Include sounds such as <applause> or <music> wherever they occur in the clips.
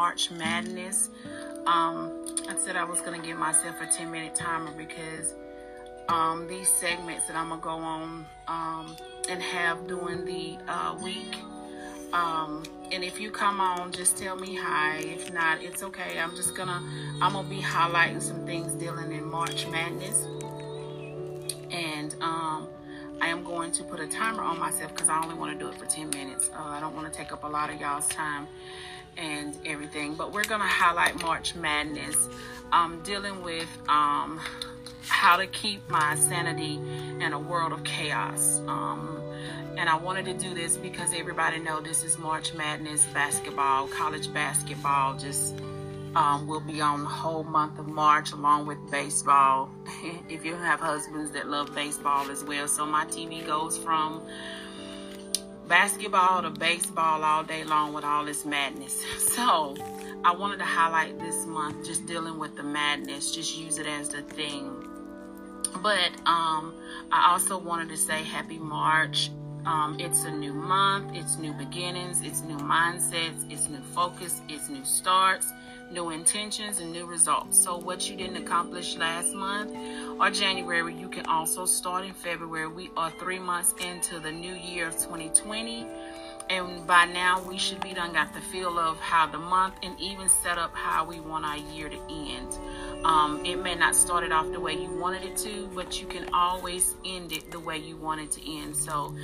March Madness. Um, I said I was going to give myself a 10 minute timer because um, these segments that I'm going to go on um, and have during the uh, week. Um, and if you come on, just tell me hi. If not, it's okay. I'm just gonna, I'm gonna be highlighting some things dealing in March Madness. And um, I am going to put a timer on myself because I only want to do it for 10 minutes. Uh, I don't want to take up a lot of y'all's time and everything. But we're going to highlight March Madness, um, dealing with um, how to keep my sanity in a world of chaos. Um, and I wanted to do this because everybody know this is March Madness basketball, college basketball just um, will be on the whole month of March along with baseball. <laughs> if you have husbands that love baseball as well. So my TV goes from basketball to baseball all day long with all this madness. <laughs> So I wanted to highlight this month just dealing with the madness, just use it as the thing. But um, I also wanted to say happy March. Um, it's a new month, it's new beginnings, it's new mindsets, it's new focus, it's new starts new intentions and new results. So what you didn't accomplish last month or January, you can also start in February. We are three months into the new year of 2020 and by now we should be done got the feel of how the month and even set up how we want our year to end. Um, it may not start it off the way you wanted it to but you can always end it the way you want it to end. So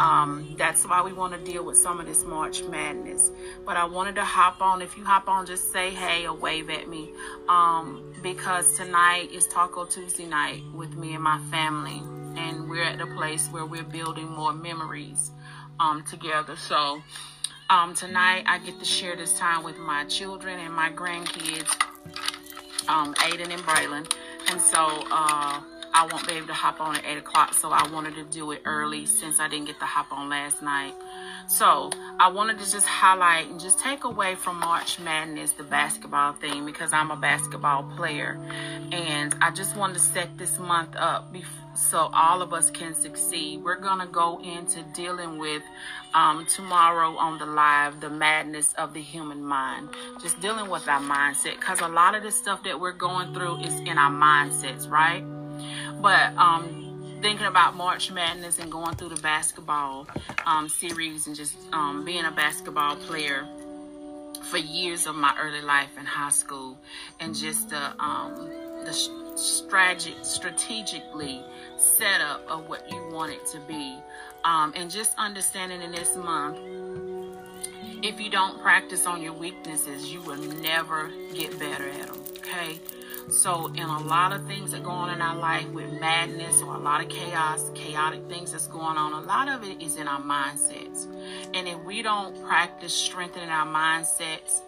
um, that's why we want to deal with some of this march madness. But i wanted to hop on if you hop on just say hey or wave at me. Um, because tonight is taco tuesday night with me and my family. And we're at the place where we're building more memories um, together. So um, tonight I get to share this time with my children and my grandkids, um, Aiden and Braylon. And so uh, I won't be able to hop on at 8 o'clock. So I wanted to do it early since I didn't get to hop on last night. So I wanted to just highlight and just take away from March Madness the basketball thing because I'm a basketball player. And I just wanted to set this month up so all of us can succeed. We're to go into dealing with um, tomorrow on the live the madness of the human mind. Just dealing with our mindset because a lot of the stuff that we're going through is in our mindsets, right? But um, thinking about March Madness and going through the basketball um, series and just um, being a basketball player for years of my early life in high school and just the um, the strategic strategically setup of what you want it to be. Um, and just understanding in this month if you don't practice on your weaknesses you will never get better at them okay so in a lot of things that go on in our life with madness or a lot of chaos chaotic things that's going on a lot of it is in our mindsets and if we don't practice strengthening our mindsets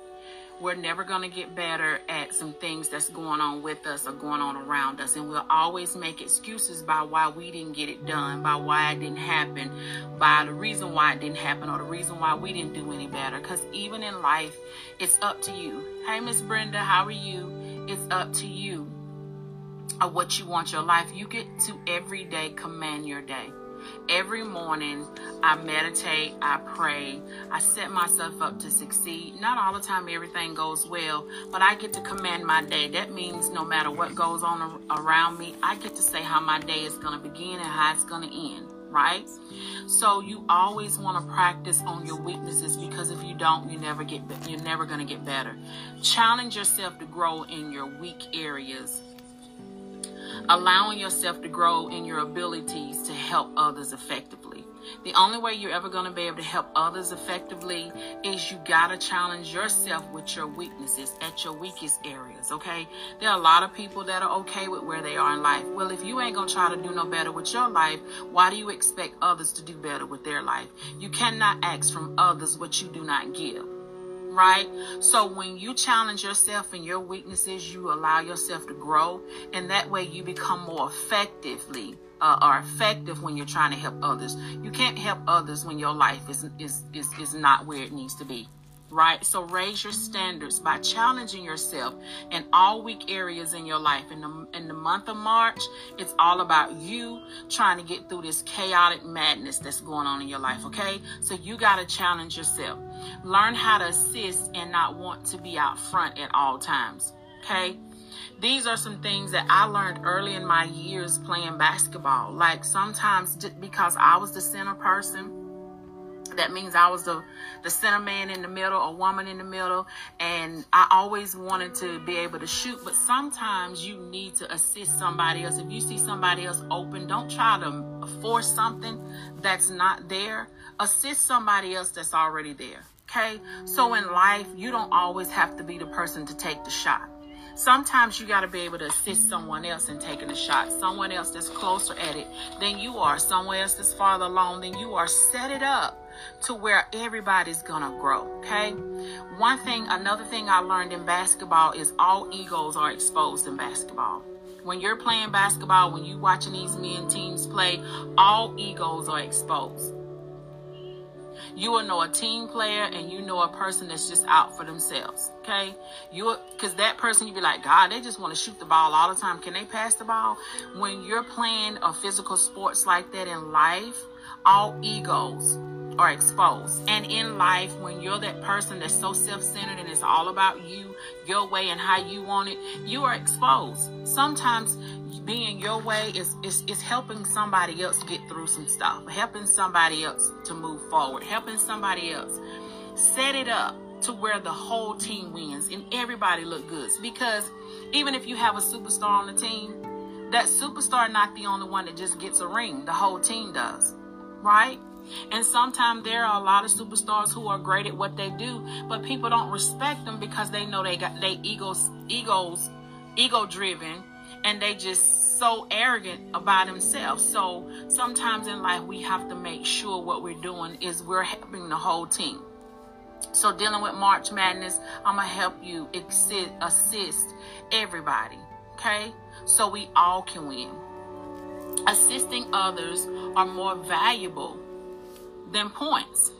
we're never going to get better at some things that's going on with us or going on around us. And we'll always make excuses by why we didn't get it done, by why it didn't happen, by the reason why it didn't happen, or the reason why we didn't do any better. Because even in life, it's up to you. Hey, Miss Brenda, how are you? It's up to you of what you want your life. You get to every day command your day. Every morning, I meditate, I pray, I set myself up to succeed. Not all the time everything goes well, but I get to command my day. That means no matter what goes on around me, I get to say how my day is going to begin and how it's going to end right? So you always want to practice on your weaknesses because if you don't, you never get you're never going to get better. Challenge yourself to grow in your weak areas allowing yourself to grow in your abilities to help others effectively. The only way you're ever going to be able to help others effectively is you got to challenge yourself with your weaknesses at your weakest areas, okay? There are a lot of people that are okay with where they are in life. Well, if you ain't going to try to do no better with your life, why do you expect others to do better with their life? You cannot ask from others what you do not give right? So when you challenge yourself and your weaknesses, you allow yourself to grow, and that way you become more effectively uh, are effective when you're trying to help others. You can't help others when your life is is is, is not where it needs to be right? So raise your standards by challenging yourself in all weak areas in your life. In the in the month of March, it's all about you trying to get through this chaotic madness that's going on in your life, okay? So you got to challenge yourself. Learn how to assist and not want to be out front at all times, okay? These are some things that I learned early in my years playing basketball. Like sometimes because I was the center person, that means I was the the center man in the middle, a woman in the middle, and I always wanted to be able to shoot. But sometimes you need to assist somebody else. If you see somebody else open, don't try to force something that's not there. Assist somebody else that's already there. Okay. So in life, you don't always have to be the person to take the shot. Sometimes you got to be able to assist someone else in taking a shot, someone else that's closer at it than you are, someone else that's farther along than you are. Set it up to where everybody's gonna grow. Okay. One thing, another thing I learned in basketball is all egos are exposed in basketball. When you're playing basketball, when you're watching these men teams play, all egos are exposed. You will know a team player and you know a person that's just out for themselves. Okay. You because that person you be like, God, they just want to shoot the ball all the time. Can they pass the ball? When you're playing a physical sports like that in life, all egos are exposed. And in life, when you're that person that's so self centered and it's all about you, your way, and how you want it, you are exposed. Sometimes being your way is, is, is helping somebody else get through some stuff, helping somebody else to move forward, helping somebody else set it up to where the whole team wins and everybody look good. Because even if you have a superstar on the team, that superstar not the only one that just gets a ring. The whole team does, right? And sometimes there are a lot of superstars who are great at what they do, but people don't respect them because they know they got they egos egos ego driven and they just so arrogant about themselves. So sometimes in life we have to make sure what we're doing is we're helping the whole team. So dealing with March Madness, I'm gonna help you assist, assist everybody. Okay, so we all can win. Assisting others are more valuable than points.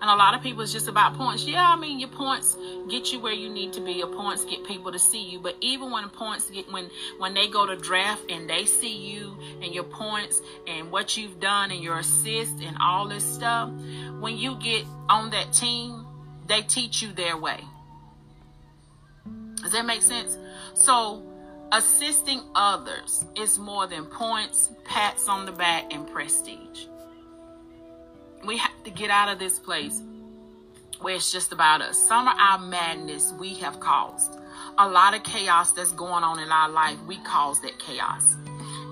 And a lot of people, it's just about points. Yeah, I mean, your points get you where you need to be. Your points get people to see you. But even when points get, when, when they go to draft and they see you and your points and what you've done and your assist and all this stuff, when you get on that team, they teach you their way. Does that make sense? So, assisting others is more than points, pats on the back, and prestige we have to get out of this place where it's just about us. Some of our madness we have caused. A lot of chaos that's going on in our life, we cause that chaos.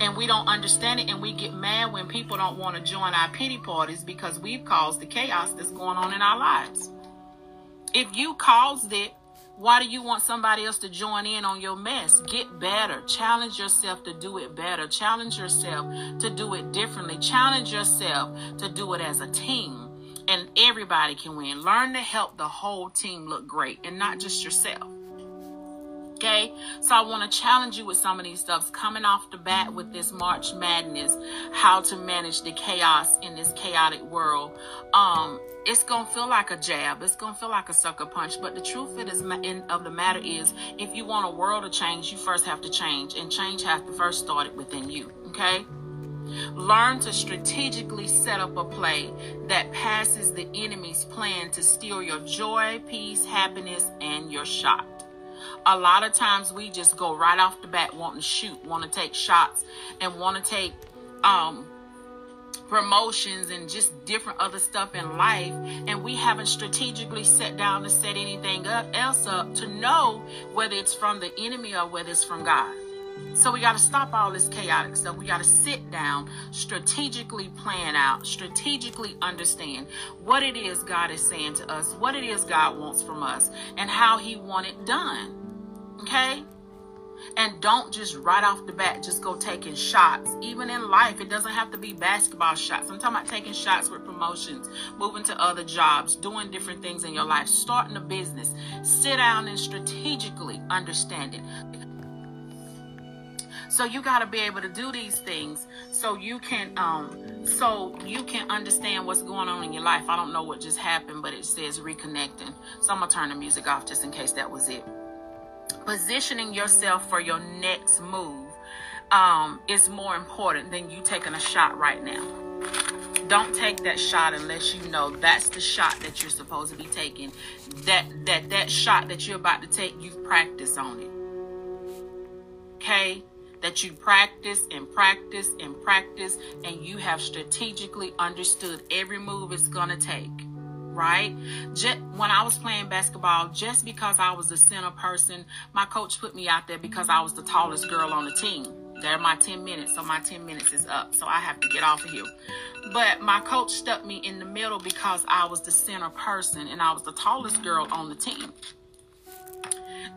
And we don't understand it, and we get mad when people don't want to join our pity parties because we've caused the chaos that's going on in our lives. If you caused it, why do you want somebody else to join in on your mess? Get better. Challenge yourself to do it better. Challenge yourself to do it differently. Challenge yourself to do it as a team. And everybody can win. Learn to help the whole team look great and not just yourself. Okay, so I want to challenge you with some of these stuffs coming off the bat with this March Madness, how to manage the chaos in this chaotic world. Um, it's gonna feel like a jab. It's gonna feel like a sucker punch. But the truth it is of the matter is, if you want a world to change, you first have to change, and change has to first start it within you. Okay. Learn to strategically set up a play that passes the enemy's plan to steal your joy, peace, happiness, and your shot a lot of times we just go right off the bat wanting to shoot, want to take shots, and want to take um, promotions and just different other stuff in life. And we haven't strategically set down to set anything up, else up to know whether it's from the enemy or whether it's from God. So we got to stop all this chaotic stuff. We got to sit down, strategically plan out, strategically understand what it is God is saying to us, what it is God wants from us, and how He want it done. Okay? And don't just right off the bat just go taking shots. Even in life, it doesn't have to be basketball shots. I'm talking about taking shots with promotions, moving to other jobs, doing different things in your life, starting a business. Sit down and strategically understand it. So you got to be able to do these things so you can um so you can understand what's going on in your life. I don't know what just happened, but it says reconnecting. So I'm to turn the music off just in case that was it. Positioning yourself for your next move um, is more important than you taking a shot right now. Don't take that shot unless you know that's the shot that you're supposed to be taking. That that that shot that you're about to take, you've practiced on it. Okay? That you practice and practice and practice and you have strategically understood every move it's gonna take right? Just, when I was playing basketball, just because I was the center person, my coach put me out there because I was the tallest girl on the team. They're my 10 minutes, so my 10 minutes is up. So I have to get off of here. But my coach stuck me in the middle because I was the center person and I was the tallest girl on the team.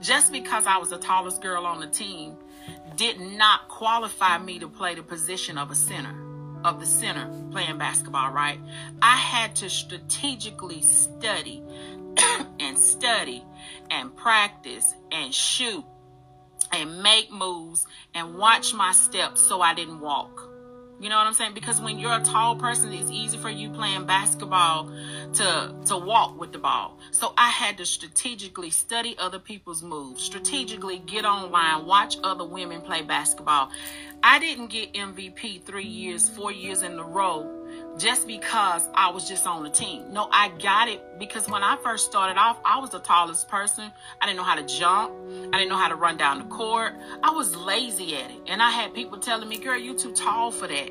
Just because I was the tallest girl on the team did not qualify me to play the position of a center, of the center playing basketball, right? I had to strategically study <clears throat> and study and practice and shoot and make moves and watch my steps so I didn't walk. You know what I'm saying? Because when you're a tall person, it's easy for you playing basketball to to walk with the ball. So I had to strategically study other people's moves, strategically get online, watch other women play basketball. I didn't get MVP 3 years, 4 years in a row just because I was just on the team. No, I got it because when I first started off, I was the tallest person. I didn't know how to jump. I didn't know how to run down the court. I was lazy at it. And I had people telling me, girl, you're too tall for that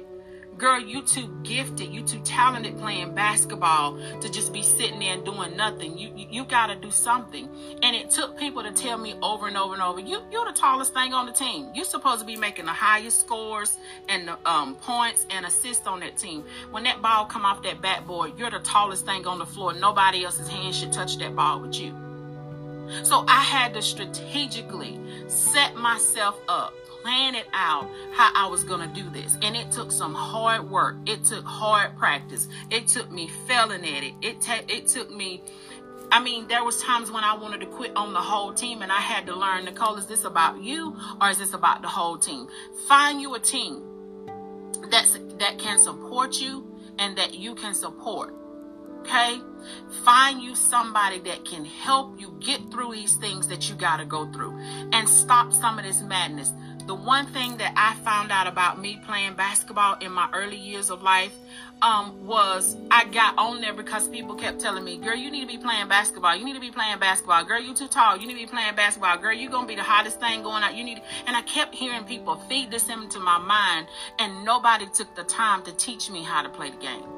girl, you too gifted, you too talented playing basketball to just be sitting there doing nothing. You you, you got to do something. And it took people to tell me over and over and over, you you're the tallest thing on the team. You're supposed to be making the highest scores and the um, points and assists on that team. When that ball come off that backboard, you're the tallest thing on the floor. Nobody else's hand should touch that ball with you. So I had to strategically set myself up plan it out how I was going to do this. And it took some hard work. It took hard practice. It took me failing at it. It, ta- it took me I mean, there was times when I wanted to quit on the whole team and I had to learn, Nicole, is this about you or is this about the whole team? Find you a team that's that can support you and that you can support. Okay? Find you somebody that can help you get through these things that you got to go through and stop some of this madness the one thing that I found out about me playing basketball in my early years of life um, was I got on there because people kept telling me, girl, you need to be playing basketball. You need to be playing basketball. Girl, you too tall. You need to be playing basketball. Girl, you're going to be the hottest thing going out. You need, and I kept hearing people feed this into my mind and nobody took the time to teach me how to play the game.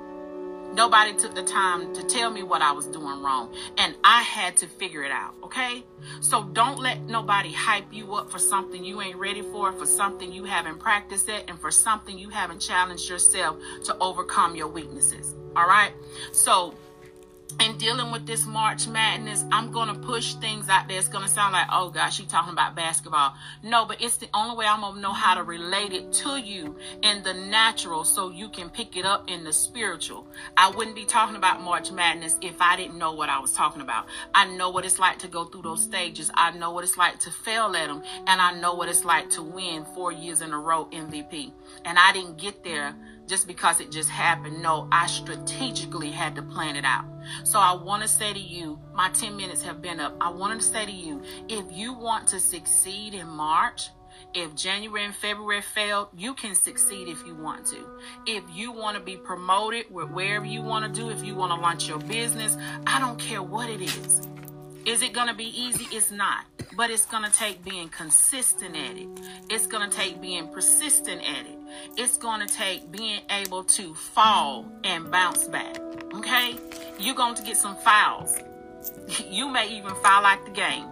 Nobody took the time to tell me what I was doing wrong. And I had to figure it out, okay? So don't let nobody hype you up for something you ain't ready for, for something you haven't practiced it, and for something you haven't challenged yourself to overcome your weaknesses, all right? So and dealing with this March Madness, I'm going to push things out there. It's going to sound like, oh gosh, she talking about basketball. No, but it's the only way I'm going to know how to relate it to you in the natural so you can pick it up in the spiritual. I wouldn't be talking about March Madness if I didn't know what I was talking about. I know what it's like to go through those stages. I know what it's like to fail at them. And I know what it's like to win four years in a row MVP. And I didn't get there just because it just happened. No, I strategically had to plan it out. So I want to say to you, my 10 minutes have been up. I wanted to say to you, if you want to succeed in March, if January and February failed, you can succeed if you want to. If you want to be promoted wherever you want to do, if you want to launch your business, I don't care what it is. Is it going to be easy? It's not. But it's going to take being consistent at it. It's going to take being persistent at it. It's going to take being able to fall and bounce back. Okay? You're going to get some fouls. <laughs> You may even foul out the game.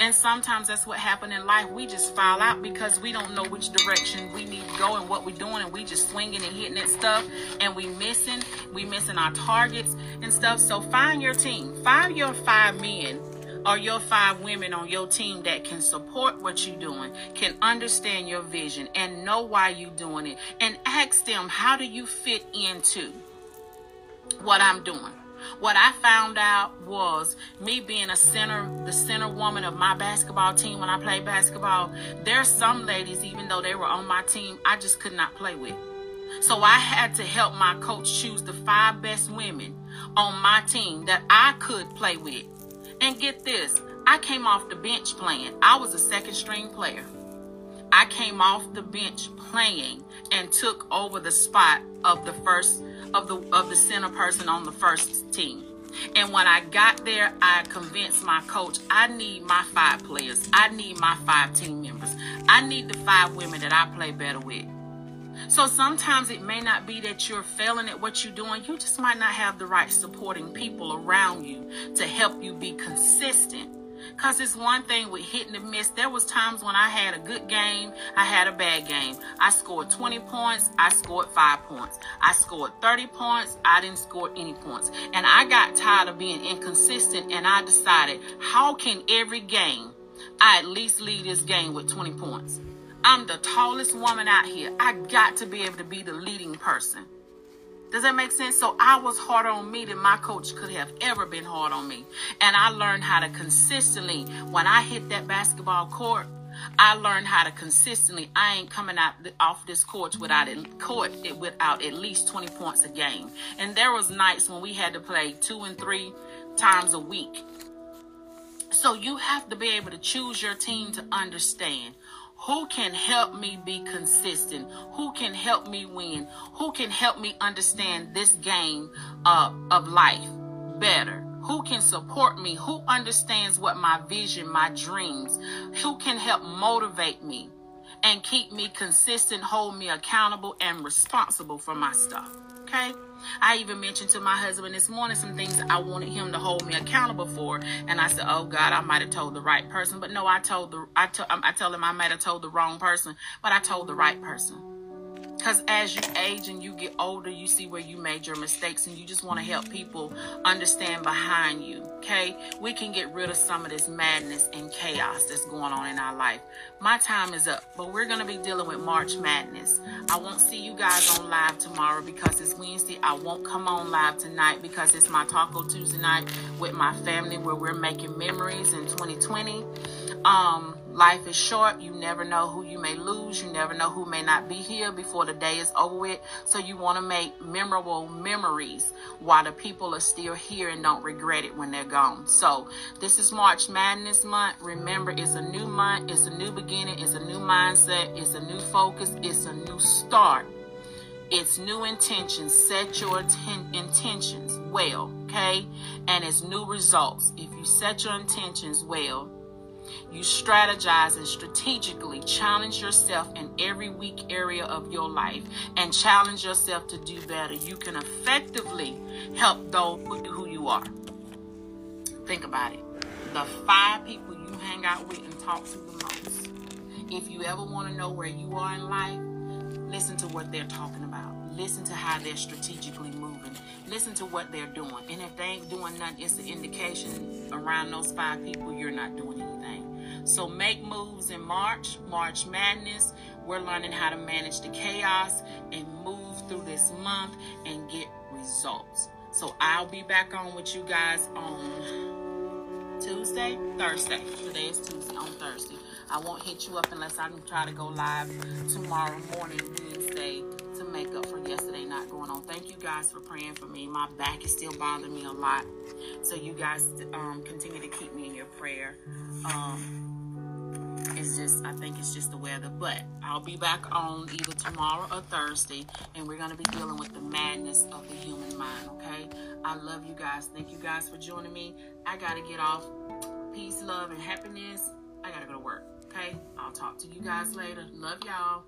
And sometimes that's what happened in life. We just fall out because we don't know which direction we need to go and what we're doing, and we just swinging and hitting that stuff, and we missing, we missing our targets and stuff. So find your team, find your five men or your five women on your team that can support what you're doing, can understand your vision, and know why you're doing it, and ask them, how do you fit into what I'm doing? What I found out was me being a center, the center woman of my basketball team when I played basketball. There's some ladies, even though they were on my team, I just could not play with. So I had to help my coach choose the five best women on my team that I could play with. And get this, I came off the bench playing. I was a second string player. I came off the bench playing and took over the spot of the first of the of the center person on the first team. And when I got there, I convinced my coach, I need my five players. I need my five team members. I need the five women that I play better with. So sometimes it may not be that you're failing at what you're doing. You just might not have the right supporting people around you to help you be consistent. Cause it's one thing with hitting the miss. There was times when I had a good game, I had a bad game. I scored 20 points, I scored five points. I scored 30 points, I didn't score any points. And I got tired of being inconsistent and I decided, how can every game I at least lead this game with 20 points? I'm the tallest woman out here. I got to be able to be the leading person. Does that make sense? So I was harder on me than my coach could have ever been hard on me. And I learned how to consistently, when I hit that basketball court, I learned how to consistently. I ain't coming out off this court without it, court it without at least 20 points a game. And there was nights when we had to play two and three times a week. So you have to be able to choose your team to understand who can help me be consistent? Who can help me win? Who can help me understand this game uh, of life better? Who can support me? Who understands what my vision, my dreams? Who can help motivate me and keep me consistent, hold me accountable and responsible for my stuff? Okay? I even mentioned to my husband this morning some things I wanted him to hold me accountable for, and I said, "Oh God, I might have told the right person." But no, I told the I, to, um, I told him I might have told the wrong person, but I told the right person. Because as you age and you get older, you see where you made your mistakes and you just want to help people understand behind you. Okay? We can get rid of some of this madness and chaos that's going on in our life. My time is up, but we're going to be dealing with March Madness. I won't see you guys on live tomorrow because it's Wednesday. I won't come on live tonight because it's my Taco Tuesday night with my family where we're making memories in 2020. Um, Life is short. You never know who you may lose. You never know who may not be here before the day is over with. So you want to make memorable memories while the people are still here and don't regret it when they're gone. So this is March Madness month. Remember, it's a new month. It's a new beginning. It's a new mindset. It's a new focus. It's a new start. It's new intentions. Set your ten- intentions well, okay? And it's new results. If you set your intentions well, you strategize and strategically challenge yourself in every weak area of your life and challenge yourself to do better. You can effectively help those who you are. Think about it. The five people you hang out with and talk to the most. If you ever want to know where you are in life, listen to what they're talking about. Listen to how they're strategically moving. Listen to what they're doing. And if they ain't doing nothing, it's an indication around those five people you're not doing anything. So make moves in March, March Madness. We're learning how to manage the chaos and move through this month and get results. So I'll be back on with you guys on Tuesday, Thursday. Today is Tuesday, on Thursday. I won't hit you up unless I can try to go live tomorrow morning, Wednesday, to make up for yesterday not going on. Thank you guys for praying for me. My back is still bothering me a lot. So you guys um, continue to keep me in your prayer. Um, it's just I think it's just the weather. But I'll be back on either tomorrow or Thursday, and we're gonna be dealing with the madness of the human mind. Okay? I love you guys. Thank you guys for joining me. I gotta get off. Peace, love, and happiness. I gotta go to work. Okay? I'll talk to you guys later. Love y'all.